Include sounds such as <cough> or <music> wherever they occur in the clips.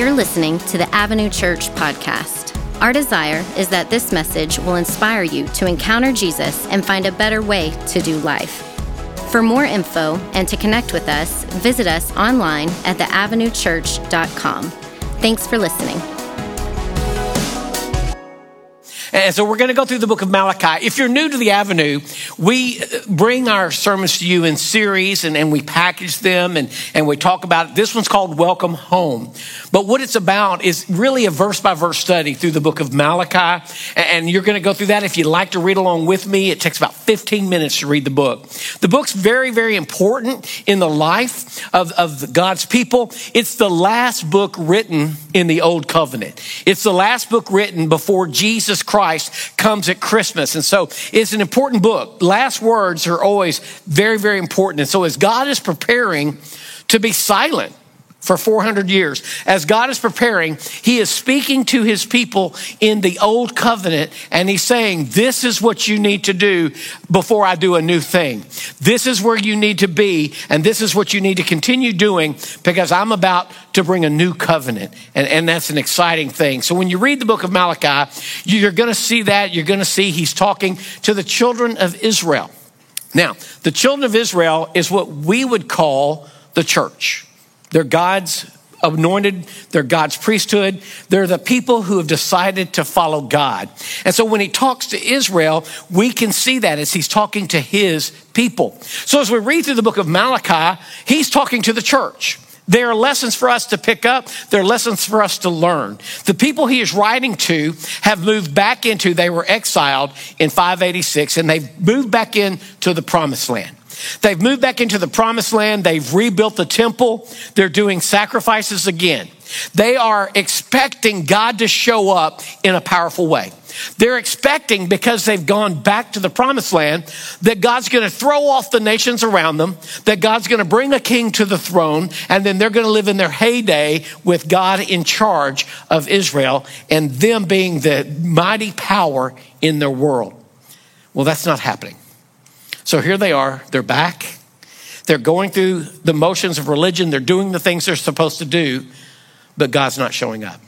You're listening to the Avenue Church podcast. Our desire is that this message will inspire you to encounter Jesus and find a better way to do life. For more info and to connect with us, visit us online at theavenuechurch.com. Thanks for listening. And so we're going to go through the book of Malachi. If you're new to the Avenue, we uh, bring our sermons to you in series and, and we package them and, and we talk about it. This one's called Welcome Home. But what it's about is really a verse by verse study through the book of Malachi. And you're going to go through that. If you'd like to read along with me, it takes about 15 minutes to read the book. The book's very, very important in the life of, of God's people. It's the last book written in the Old Covenant. It's the last book written before Jesus Christ Christ comes at Christmas. And so it's an important book. Last words are always very, very important. And so as God is preparing to be silent, for 400 years. As God is preparing, He is speaking to His people in the old covenant, and He's saying, This is what you need to do before I do a new thing. This is where you need to be, and this is what you need to continue doing because I'm about to bring a new covenant. And, and that's an exciting thing. So when you read the book of Malachi, you're going to see that. You're going to see He's talking to the children of Israel. Now, the children of Israel is what we would call the church. They're God's anointed, they're God's priesthood. They're the people who have decided to follow God. And so when he talks to Israel, we can see that as he's talking to his people. So as we read through the book of Malachi, he's talking to the church. There are lessons for us to pick up. There are lessons for us to learn. The people he is writing to have moved back into, they were exiled in 586 and they've moved back into the promised land. They've moved back into the promised land. They've rebuilt the temple. They're doing sacrifices again. They are expecting God to show up in a powerful way. They're expecting, because they've gone back to the promised land, that God's going to throw off the nations around them, that God's going to bring a king to the throne, and then they're going to live in their heyday with God in charge of Israel and them being the mighty power in their world. Well, that's not happening. So here they are, they're back. They're going through the motions of religion, they're doing the things they're supposed to do, but God's not showing up.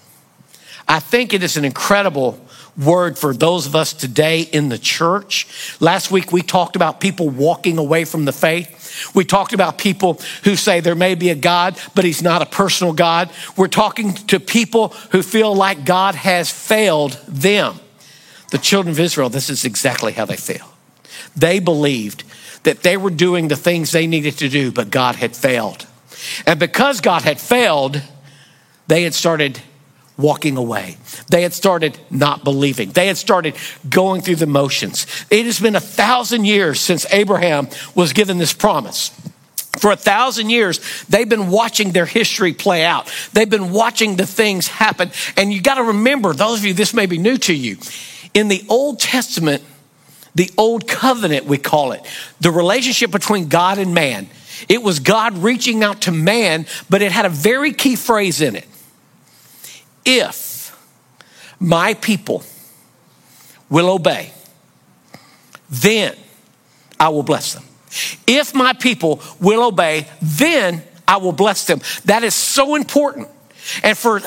I think it is an incredible word for those of us today in the church. Last week we talked about people walking away from the faith. We talked about people who say there may be a God, but he's not a personal God. We're talking to people who feel like God has failed them. The children of Israel, this is exactly how they feel. They believed that they were doing the things they needed to do, but God had failed. And because God had failed, they had started walking away. They had started not believing. They had started going through the motions. It has been a thousand years since Abraham was given this promise. For a thousand years, they've been watching their history play out. They've been watching the things happen. And you got to remember, those of you, this may be new to you. In the Old Testament, the old covenant, we call it, the relationship between God and man. It was God reaching out to man, but it had a very key phrase in it. If my people will obey, then I will bless them. If my people will obey, then I will bless them. That is so important. And for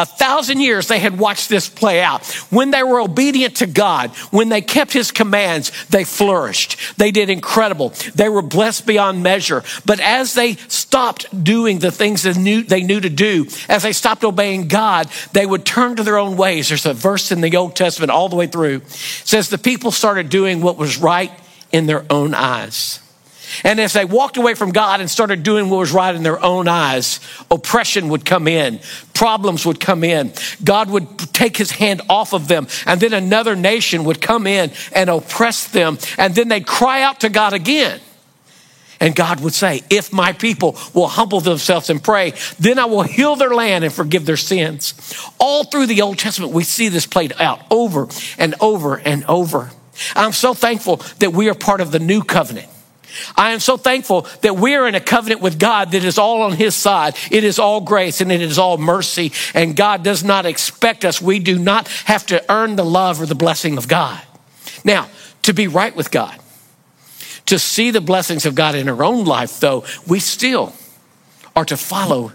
a thousand years they had watched this play out. When they were obedient to God, when they kept his commands, they flourished. They did incredible. They were blessed beyond measure. But as they stopped doing the things they knew, they knew to do, as they stopped obeying God, they would turn to their own ways. There's a verse in the Old Testament all the way through. It says the people started doing what was right in their own eyes. And as they walked away from God and started doing what was right in their own eyes, oppression would come in, problems would come in. God would take his hand off of them, and then another nation would come in and oppress them, and then they'd cry out to God again. And God would say, If my people will humble themselves and pray, then I will heal their land and forgive their sins. All through the Old Testament, we see this played out over and over and over. I'm so thankful that we are part of the new covenant. I am so thankful that we're in a covenant with God that is all on His side. It is all grace and it is all mercy. And God does not expect us. We do not have to earn the love or the blessing of God. Now, to be right with God, to see the blessings of God in our own life, though, we still are to follow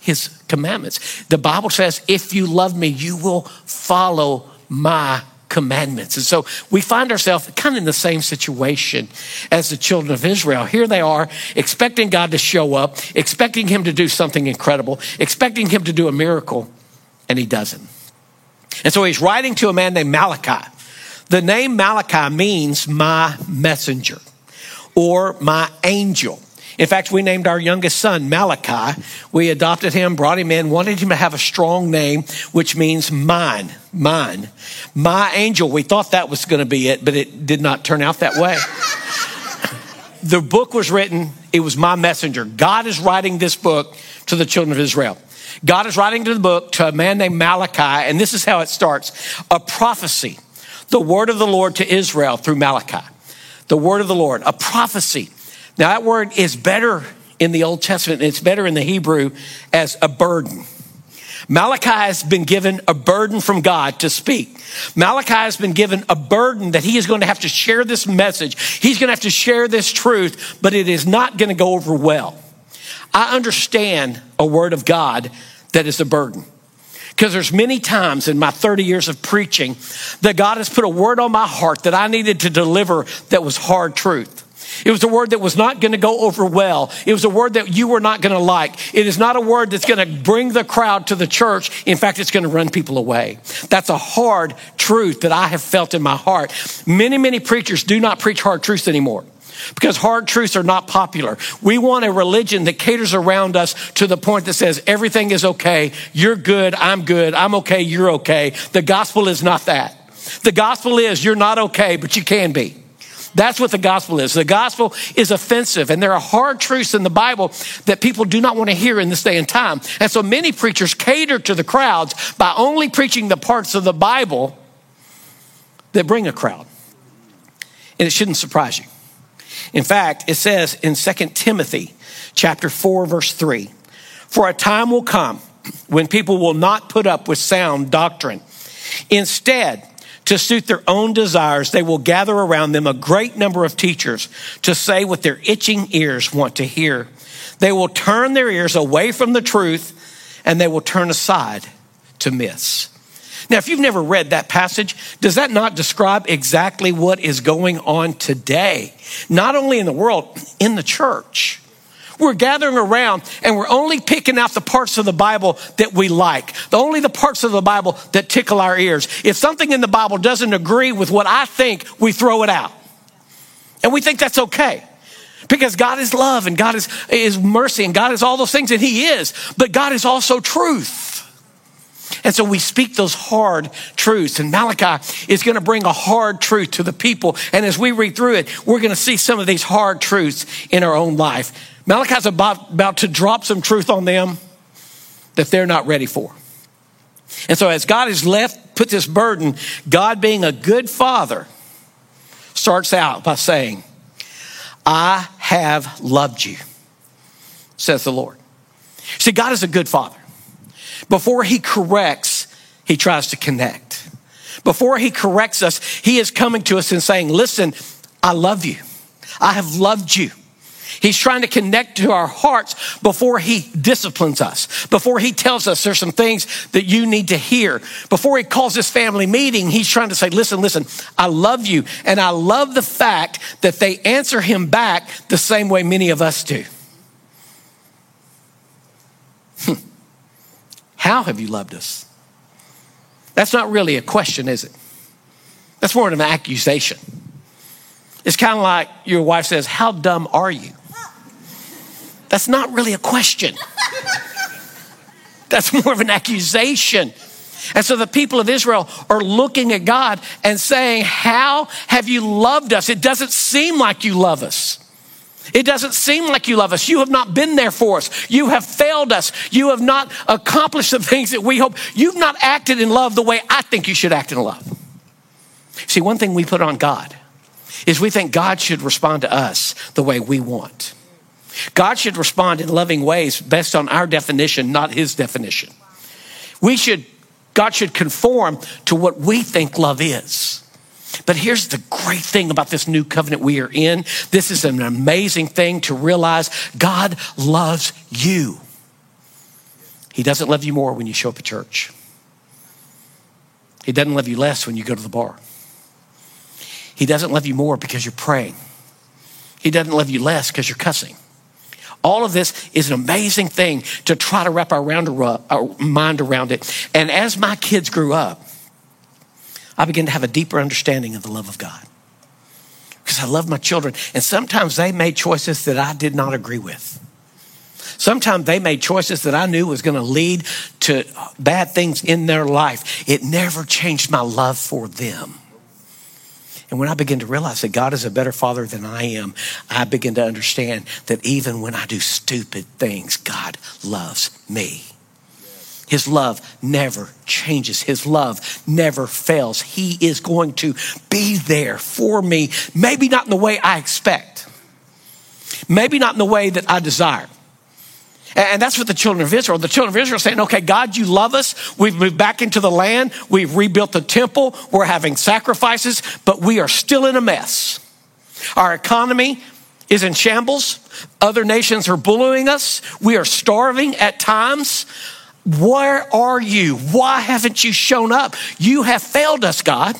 his commandments. The Bible says, if you love me, you will follow my commandments. And so we find ourselves kind of in the same situation as the children of Israel. Here they are expecting God to show up, expecting him to do something incredible, expecting him to do a miracle, and he doesn't. And so he's writing to a man named Malachi. The name Malachi means my messenger or my angel. In fact, we named our youngest son Malachi. We adopted him, brought him in, wanted him to have a strong name, which means mine, mine. My angel. We thought that was going to be it, but it did not turn out that way. <laughs> the book was written, it was my messenger. God is writing this book to the children of Israel. God is writing to the book to a man named Malachi, and this is how it starts a prophecy, the word of the Lord to Israel through Malachi. The word of the Lord, a prophecy. Now, that word is better in the Old Testament, it's better in the Hebrew as a burden. Malachi has been given a burden from God to speak. Malachi has been given a burden that he is going to have to share this message. He's going to have to share this truth, but it is not going to go over well. I understand a word of God that is a burden. Because there's many times in my 30 years of preaching that God has put a word on my heart that I needed to deliver that was hard truth. It was a word that was not going to go over well. It was a word that you were not going to like. It is not a word that's going to bring the crowd to the church. In fact, it's going to run people away. That's a hard truth that I have felt in my heart. Many, many preachers do not preach hard truths anymore because hard truths are not popular. We want a religion that caters around us to the point that says everything is okay, you're good, I'm good, I'm okay, you're okay. The gospel is not that. The gospel is you're not okay, but you can be. That's what the gospel is. The gospel is offensive, and there are hard truths in the Bible that people do not want to hear in this day and time. And so many preachers cater to the crowds by only preaching the parts of the Bible that bring a crowd. And it shouldn't surprise you. In fact, it says in 2 Timothy chapter 4 verse 3, "For a time will come when people will not put up with sound doctrine. Instead, to suit their own desires, they will gather around them a great number of teachers to say what their itching ears want to hear. They will turn their ears away from the truth and they will turn aside to myths. Now, if you've never read that passage, does that not describe exactly what is going on today? Not only in the world, in the church. We're gathering around and we're only picking out the parts of the Bible that we like, the only the parts of the Bible that tickle our ears. If something in the Bible doesn't agree with what I think, we throw it out. And we think that's okay. Because God is love and God is, is mercy and God is all those things, and He is. But God is also truth. And so we speak those hard truths. And Malachi is going to bring a hard truth to the people. And as we read through it, we're going to see some of these hard truths in our own life. Malachi's about, about to drop some truth on them that they're not ready for. And so, as God has left, put this burden, God being a good father starts out by saying, I have loved you, says the Lord. See, God is a good father. Before he corrects, he tries to connect. Before he corrects us, he is coming to us and saying, Listen, I love you. I have loved you. He's trying to connect to our hearts before he disciplines us, before he tells us there's some things that you need to hear. Before he calls this family meeting, he's trying to say, listen, listen, I love you. And I love the fact that they answer him back the same way many of us do. Hmm. How have you loved us? That's not really a question, is it? That's more of an accusation. It's kind of like your wife says, How dumb are you? That's not really a question. That's more of an accusation. And so the people of Israel are looking at God and saying, How have you loved us? It doesn't seem like you love us. It doesn't seem like you love us. You have not been there for us. You have failed us. You have not accomplished the <laughs> things that we hope. You've not acted in love the way I think you should act in love. See, one thing we put on God is we think God should respond to us the way we want. God should respond in loving ways based on our definition, not his definition. We should, God should conform to what we think love is. But here's the great thing about this new covenant we are in. This is an amazing thing to realize God loves you. He doesn't love you more when you show up at church. He doesn't love you less when you go to the bar. He doesn't love you more because you're praying. He doesn't love you less because you're cussing. All of this is an amazing thing to try to wrap our, around, our mind around it. And as my kids grew up, I began to have a deeper understanding of the love of God. Because I love my children. And sometimes they made choices that I did not agree with. Sometimes they made choices that I knew was going to lead to bad things in their life. It never changed my love for them. And when I begin to realize that God is a better father than I am, I begin to understand that even when I do stupid things, God loves me. His love never changes. His love never fails. He is going to be there for me, maybe not in the way I expect, maybe not in the way that I desire. And that's what the children of Israel, the children of Israel are saying, okay, God, you love us. We've moved back into the land. We've rebuilt the temple. We're having sacrifices, but we are still in a mess. Our economy is in shambles. Other nations are bullying us. We are starving at times. Where are you? Why haven't you shown up? You have failed us, God.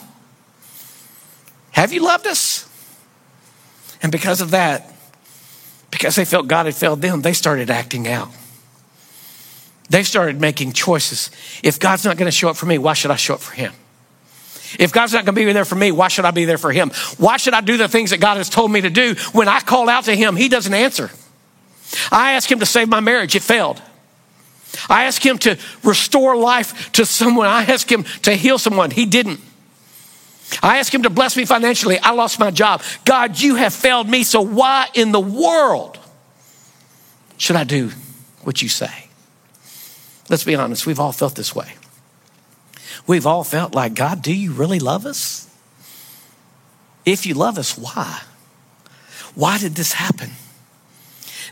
Have you loved us? And because of that, because they felt God had failed them, they started acting out. They started making choices. If God's not going to show up for me, why should I show up for him? If God's not going to be there for me, why should I be there for him? Why should I do the things that God has told me to do when I call out to him, he doesn't answer? I asked him to save my marriage, it failed. I asked him to restore life to someone. I asked him to heal someone. He didn't. I asked him to bless me financially. I lost my job. God, you have failed me. So why in the world should I do what you say? Let's be honest, we've all felt this way. We've all felt like, God, do you really love us? If you love us, why? Why did this happen?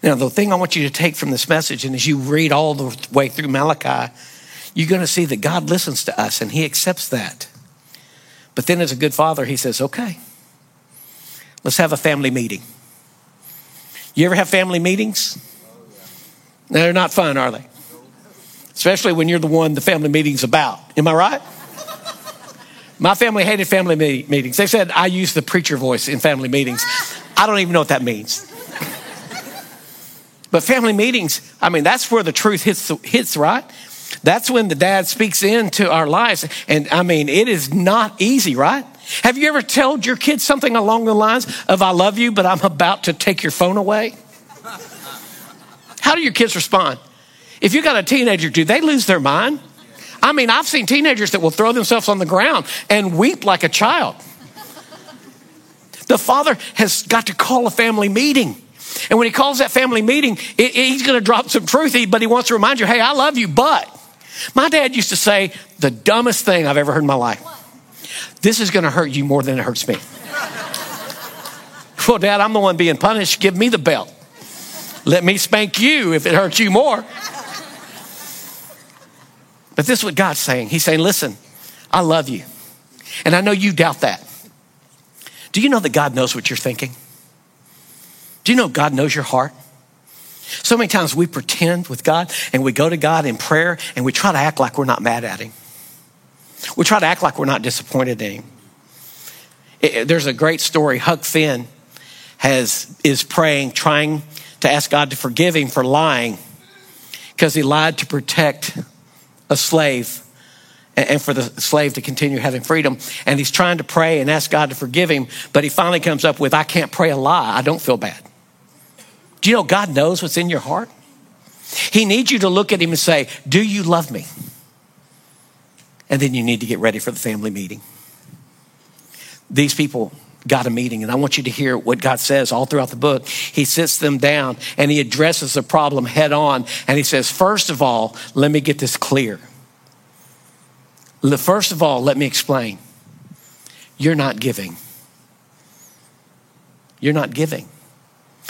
Now, the thing I want you to take from this message, and as you read all the way through Malachi, you're going to see that God listens to us and He accepts that. But then, as a good father, He says, okay, let's have a family meeting. You ever have family meetings? They're not fun, are they? Especially when you're the one the family meeting's about. Am I right? My family hated family meetings. They said I use the preacher voice in family meetings. I don't even know what that means. But family meetings, I mean, that's where the truth hits, hits right? That's when the dad speaks into our lives. And I mean, it is not easy, right? Have you ever told your kids something along the lines of, I love you, but I'm about to take your phone away? How do your kids respond? If you got a teenager, do they lose their mind? I mean, I've seen teenagers that will throw themselves on the ground and weep like a child. The father has got to call a family meeting. And when he calls that family meeting, it, he's going to drop some truth, but he wants to remind you, hey, I love you, but my dad used to say the dumbest thing I've ever heard in my life. This is going to hurt you more than it hurts me. <laughs> well, Dad, I'm the one being punished. Give me the belt. Let me spank you if it hurts you more. But this is what God's saying. He's saying, listen, I love you. And I know you doubt that. Do you know that God knows what you're thinking? Do you know God knows your heart? So many times we pretend with God and we go to God in prayer and we try to act like we're not mad at Him. We try to act like we're not disappointed in Him. It, there's a great story. Huck Finn has, is praying, trying to ask God to forgive him for lying because he lied to protect a slave and for the slave to continue having freedom. And he's trying to pray and ask God to forgive him, but he finally comes up with, I can't pray a lie. I don't feel bad. Do you know God knows what's in your heart? He needs you to look at him and say, Do you love me? And then you need to get ready for the family meeting. These people got a meeting, and I want you to hear what God says all throughout the book. He sits them down and he addresses the problem head on, and he says, First of all, let me get this clear. First of all, let me explain. You're not giving. You're not giving.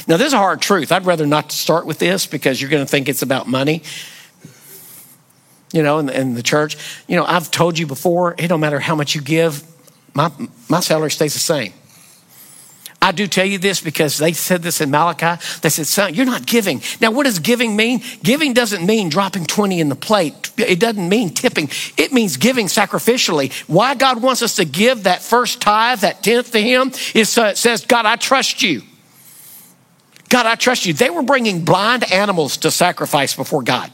Now, this is a hard truth. I'd rather not start with this because you're going to think it's about money. You know, in the, in the church, you know, I've told you before, it don't matter how much you give, my, my salary stays the same. I do tell you this because they said this in Malachi. They said, son, you're not giving. Now, what does giving mean? Giving doesn't mean dropping 20 in the plate. It doesn't mean tipping. It means giving sacrificially. Why God wants us to give that first tithe, that tenth to Him, is so it says, God, I trust you. God, I trust you. They were bringing blind animals to sacrifice before God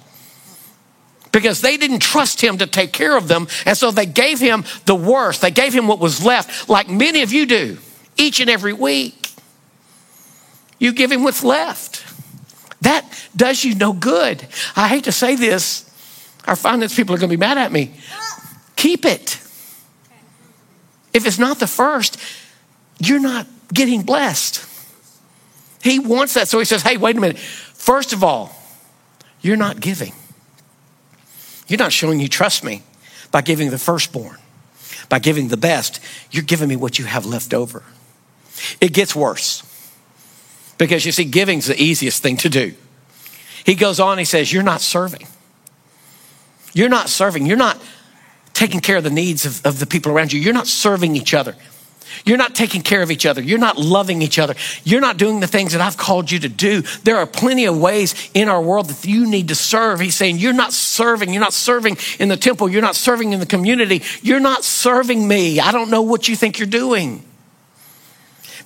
because they didn't trust him to take care of them. And so they gave him the worst. They gave him what was left, like many of you do each and every week. You give him what's left. That does you no good. I hate to say this. Our finance people are going to be mad at me. Keep it. If it's not the first, you're not getting blessed. He wants that. So he says, hey, wait a minute. First of all, you're not giving. You're not showing you trust me by giving the firstborn, by giving the best. You're giving me what you have left over. It gets worse because you see, giving's the easiest thing to do. He goes on, he says, You're not serving. You're not serving. You're not taking care of the needs of, of the people around you. You're not serving each other. You're not taking care of each other. You're not loving each other. You're not doing the things that I've called you to do. There are plenty of ways in our world that you need to serve. He's saying, You're not serving. You're not serving in the temple. You're not serving in the community. You're not serving me. I don't know what you think you're doing.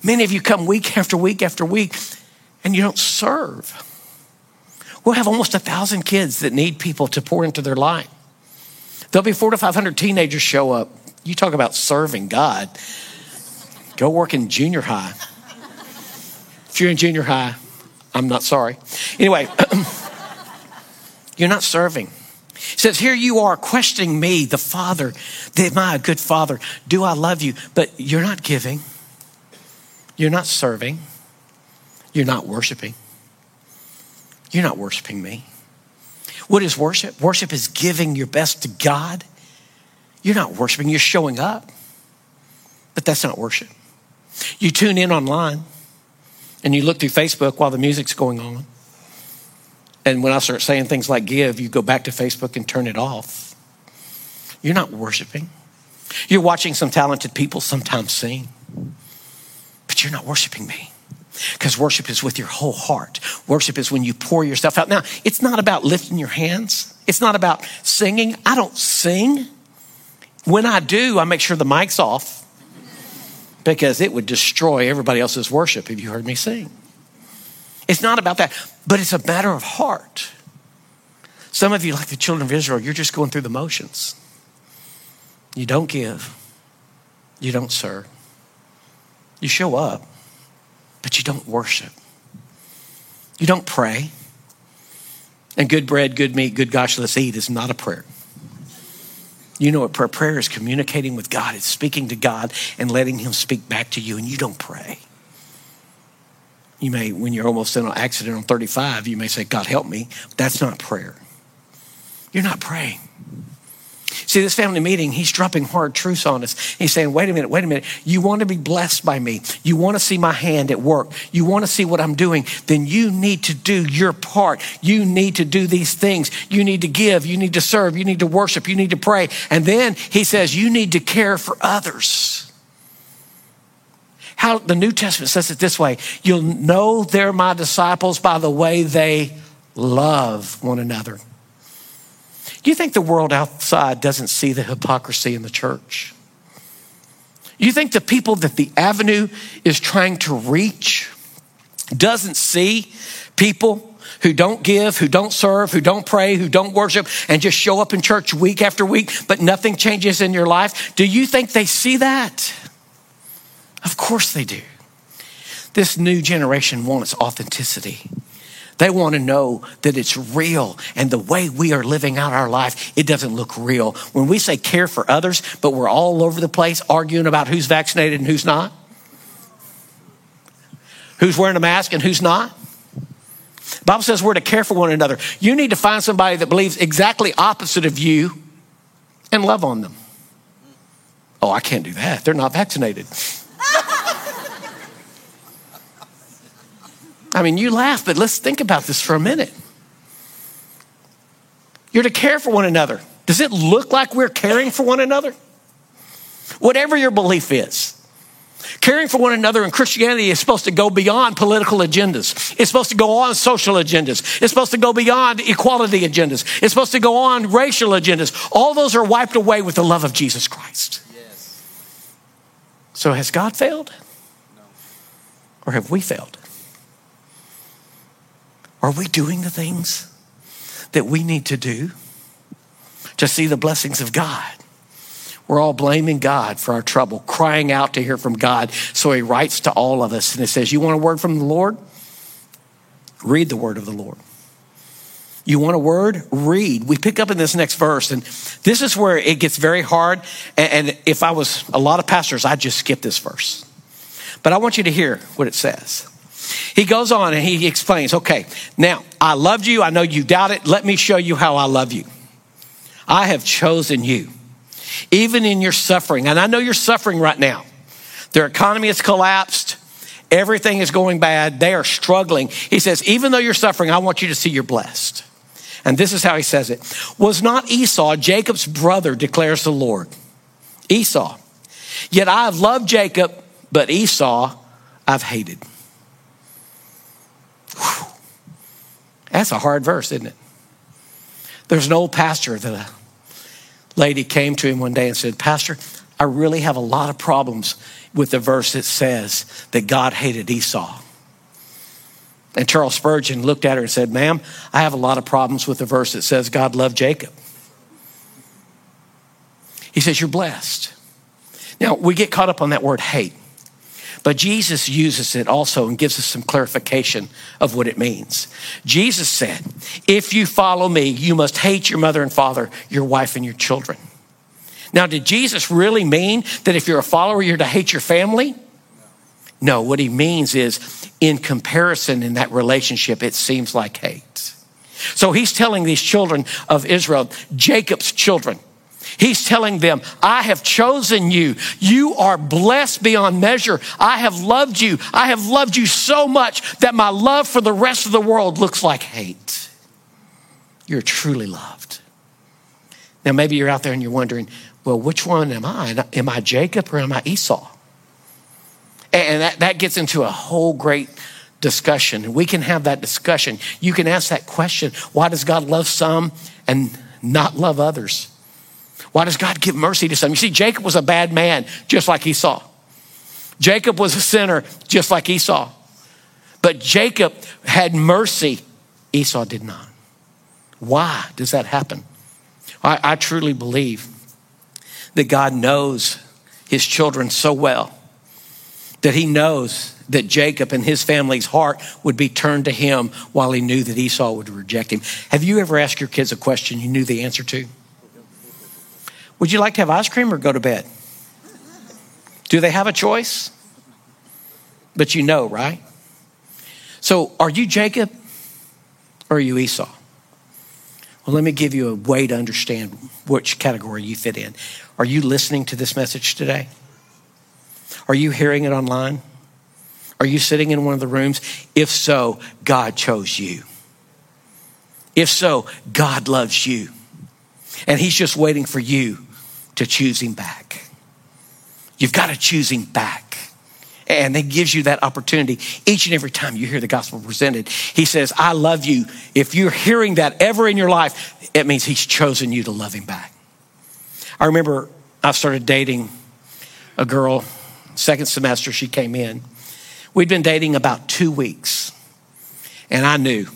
Many of you come week after week after week and you don't serve. We'll have almost a thousand kids that need people to pour into their life. There'll be four to 500 teenagers show up. You talk about serving God. Go work in junior high. If you're in junior high, I'm not sorry. Anyway, <clears throat> you're not serving. He says, Here you are questioning me, the Father. Am I a good Father? Do I love you? But you're not giving. You're not serving. You're not worshiping. You're not worshiping me. What is worship? Worship is giving your best to God. You're not worshiping, you're showing up. But that's not worship. You tune in online and you look through Facebook while the music's going on. And when I start saying things like give, you go back to Facebook and turn it off. You're not worshiping. You're watching some talented people sometimes sing, but you're not worshiping me. Because worship is with your whole heart. Worship is when you pour yourself out. Now, it's not about lifting your hands, it's not about singing. I don't sing. When I do, I make sure the mic's off because it would destroy everybody else's worship if you heard me sing. It's not about that, but it's a matter of heart. Some of you, like the children of Israel, you're just going through the motions. You don't give, you don't serve, you show up, but you don't worship, you don't pray. And good bread, good meat, good gosh, let's eat is not a prayer. You know what prayer, prayer is communicating with God. It's speaking to God and letting Him speak back to you, and you don't pray. You may, when you're almost in an accident on 35, you may say, God, help me. That's not prayer. You're not praying. See, this family meeting, he's dropping hard truths on us. He's saying, wait a minute, wait a minute. You want to be blessed by me. You want to see my hand at work. You want to see what I'm doing. Then you need to do your part. You need to do these things. You need to give. You need to serve. You need to worship. You need to pray. And then he says, you need to care for others. How the New Testament says it this way You'll know they're my disciples by the way they love one another. Do you think the world outside doesn't see the hypocrisy in the church? You think the people that the avenue is trying to reach doesn't see people who don't give, who don't serve, who don't pray, who don't worship, and just show up in church week after week, but nothing changes in your life? Do you think they see that? Of course they do. This new generation wants authenticity. They want to know that it's real. And the way we are living out our life, it doesn't look real. When we say care for others, but we're all over the place arguing about who's vaccinated and who's not, who's wearing a mask and who's not. The Bible says we're to care for one another. You need to find somebody that believes exactly opposite of you and love on them. Oh, I can't do that. They're not vaccinated. I mean, you laugh, but let's think about this for a minute. You're to care for one another. Does it look like we're caring for one another? Whatever your belief is, Caring for one another in Christianity is supposed to go beyond political agendas. It's supposed to go on social agendas. It's supposed to go beyond equality agendas. It's supposed to go on racial agendas. All those are wiped away with the love of Jesus Christ. Yes. So has God failed? No. Or have we failed? Are we doing the things that we need to do to see the blessings of God? We're all blaming God for our trouble, crying out to hear from God. So he writes to all of us and it says, You want a word from the Lord? Read the word of the Lord. You want a word? Read. We pick up in this next verse, and this is where it gets very hard. And if I was a lot of pastors, I'd just skip this verse. But I want you to hear what it says. He goes on and he explains, okay, now I loved you. I know you doubt it. Let me show you how I love you. I have chosen you even in your suffering. And I know you're suffering right now. Their economy has collapsed. Everything is going bad. They are struggling. He says, even though you're suffering, I want you to see you're blessed. And this is how he says it Was not Esau Jacob's brother, declares the Lord? Esau. Yet I have loved Jacob, but Esau I've hated. That's a hard verse, isn't it? There's an old pastor that a lady came to him one day and said, Pastor, I really have a lot of problems with the verse that says that God hated Esau. And Charles Spurgeon looked at her and said, Ma'am, I have a lot of problems with the verse that says God loved Jacob. He says, You're blessed. Now, we get caught up on that word hate. But Jesus uses it also and gives us some clarification of what it means. Jesus said, If you follow me, you must hate your mother and father, your wife and your children. Now, did Jesus really mean that if you're a follower, you're to hate your family? No, what he means is in comparison in that relationship, it seems like hate. So he's telling these children of Israel, Jacob's children, He's telling them, I have chosen you. You are blessed beyond measure. I have loved you. I have loved you so much that my love for the rest of the world looks like hate. You're truly loved. Now, maybe you're out there and you're wondering, well, which one am I? Am I Jacob or am I Esau? And that, that gets into a whole great discussion. And we can have that discussion. You can ask that question why does God love some and not love others? Why does God give mercy to some? You see, Jacob was a bad man, just like Esau. Jacob was a sinner, just like Esau. But Jacob had mercy, Esau did not. Why does that happen? I, I truly believe that God knows his children so well that he knows that Jacob and his family's heart would be turned to him while he knew that Esau would reject him. Have you ever asked your kids a question you knew the answer to? Would you like to have ice cream or go to bed? Do they have a choice? But you know, right? So are you Jacob or are you Esau? Well, let me give you a way to understand which category you fit in. Are you listening to this message today? Are you hearing it online? Are you sitting in one of the rooms? If so, God chose you. If so, God loves you. And He's just waiting for you to choose him back. You've got to choose him back. And it gives you that opportunity each and every time you hear the gospel presented. He says, I love you. If you're hearing that ever in your life, it means he's chosen you to love him back. I remember I started dating a girl, second semester, she came in. We'd been dating about two weeks, and I knew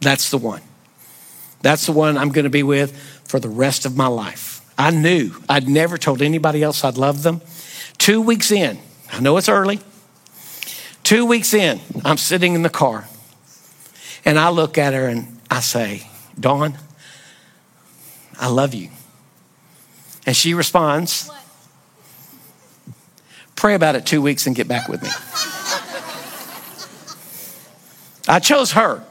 that's the one. That's the one I'm going to be with for the rest of my life. I knew I'd never told anybody else I'd love them. Two weeks in, I know it's early. Two weeks in, I'm sitting in the car and I look at her and I say, Dawn, I love you. And she responds? Pray about it two weeks and get back with me. I chose her.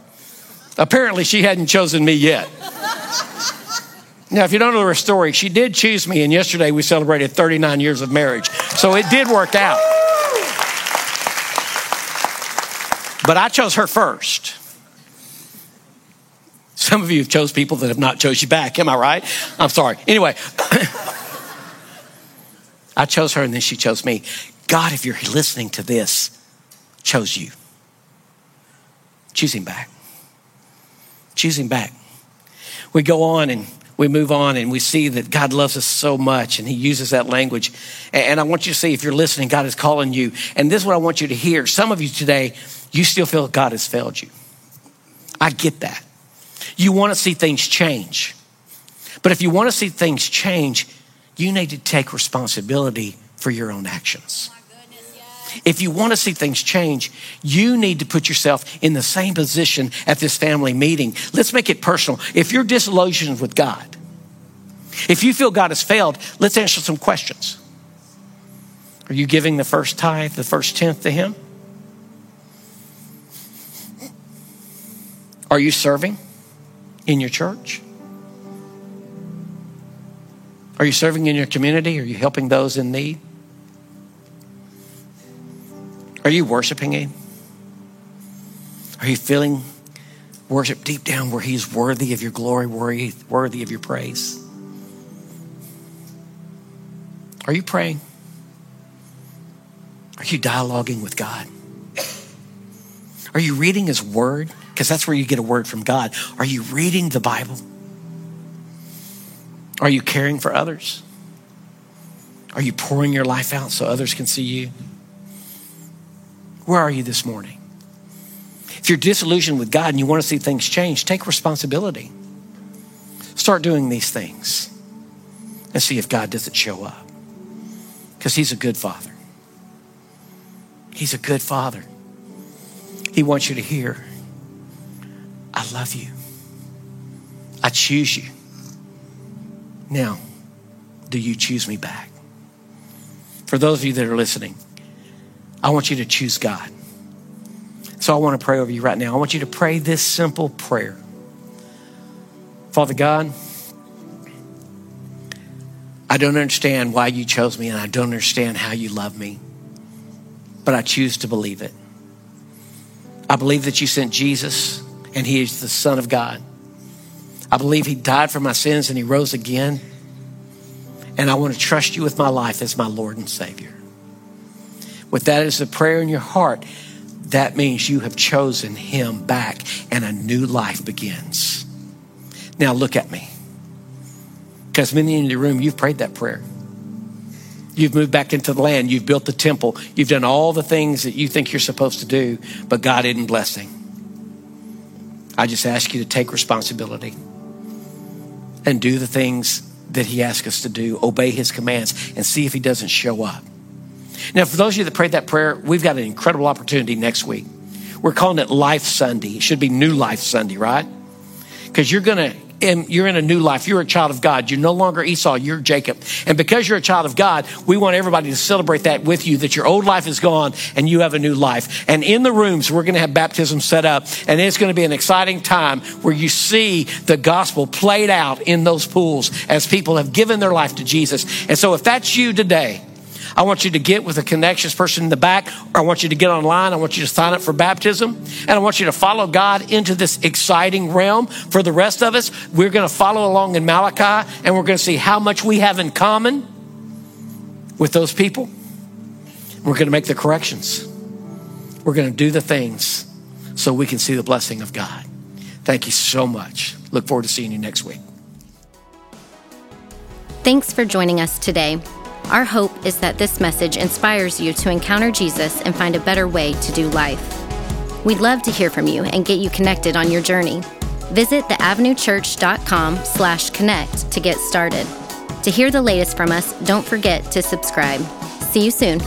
Apparently, she hadn't chosen me yet. Now, if you don't know her story, she did choose me, and yesterday we celebrated 39 years of marriage. So it did work out. But I chose her first. Some of you have chose people that have not chose you back. Am I right? I'm sorry. Anyway, <coughs> I chose her and then she chose me. God, if you're listening to this, chose you. Choose him back. Choose him back. We go on and we move on and we see that God loves us so much and he uses that language. And I want you to see if you're listening, God is calling you. And this is what I want you to hear. Some of you today, you still feel God has failed you. I get that. You want to see things change. But if you want to see things change, you need to take responsibility for your own actions. If you want to see things change, you need to put yourself in the same position at this family meeting. Let's make it personal. If you're disillusioned with God, if you feel God has failed, let's answer some questions. Are you giving the first tithe, the first tenth to Him? Are you serving in your church? Are you serving in your community? Are you helping those in need? Are you worshiping Him? Are you feeling worship deep down where He's worthy of your glory, worthy, of your praise? Are you praying? Are you dialoguing with God? Are you reading His Word? Because that's where you get a word from God. Are you reading the Bible? Are you caring for others? Are you pouring your life out so others can see you? Where are you this morning? If you're disillusioned with God and you want to see things change, take responsibility. Start doing these things and see if God doesn't show up. Because He's a good Father. He's a good Father. He wants you to hear, I love you. I choose you. Now, do you choose me back? For those of you that are listening, I want you to choose God. So I want to pray over you right now. I want you to pray this simple prayer Father God, I don't understand why you chose me, and I don't understand how you love me, but I choose to believe it. I believe that you sent Jesus, and he is the Son of God. I believe he died for my sins and he rose again. And I want to trust you with my life as my Lord and Savior. With that as a prayer in your heart, that means you have chosen him back and a new life begins. Now look at me. Because many in the room, you've prayed that prayer. You've moved back into the land. You've built the temple. You've done all the things that you think you're supposed to do, but God isn't blessing. I just ask you to take responsibility and do the things that He asks us to do, obey His commands, and see if He doesn't show up. Now, for those of you that prayed that prayer, we've got an incredible opportunity next week. We're calling it Life Sunday. It should be New Life Sunday, right? Because you're going to and you're in a new life. You're a child of God. You're no longer Esau, you're Jacob. And because you're a child of God, we want everybody to celebrate that with you, that your old life is gone and you have a new life. And in the rooms, we're going to have baptism set up. And it's going to be an exciting time where you see the gospel played out in those pools as people have given their life to Jesus. And so if that's you today, I want you to get with a connections person in the back, or I want you to get online. I want you to sign up for baptism. And I want you to follow God into this exciting realm. For the rest of us, we're going to follow along in Malachi and we're going to see how much we have in common with those people. We're going to make the corrections. We're going to do the things so we can see the blessing of God. Thank you so much. Look forward to seeing you next week. Thanks for joining us today. Our hope is that this message inspires you to encounter Jesus and find a better way to do life. We'd love to hear from you and get you connected on your journey. Visit theavenuechurch.com slash connect to get started. To hear the latest from us, don't forget to subscribe. See you soon.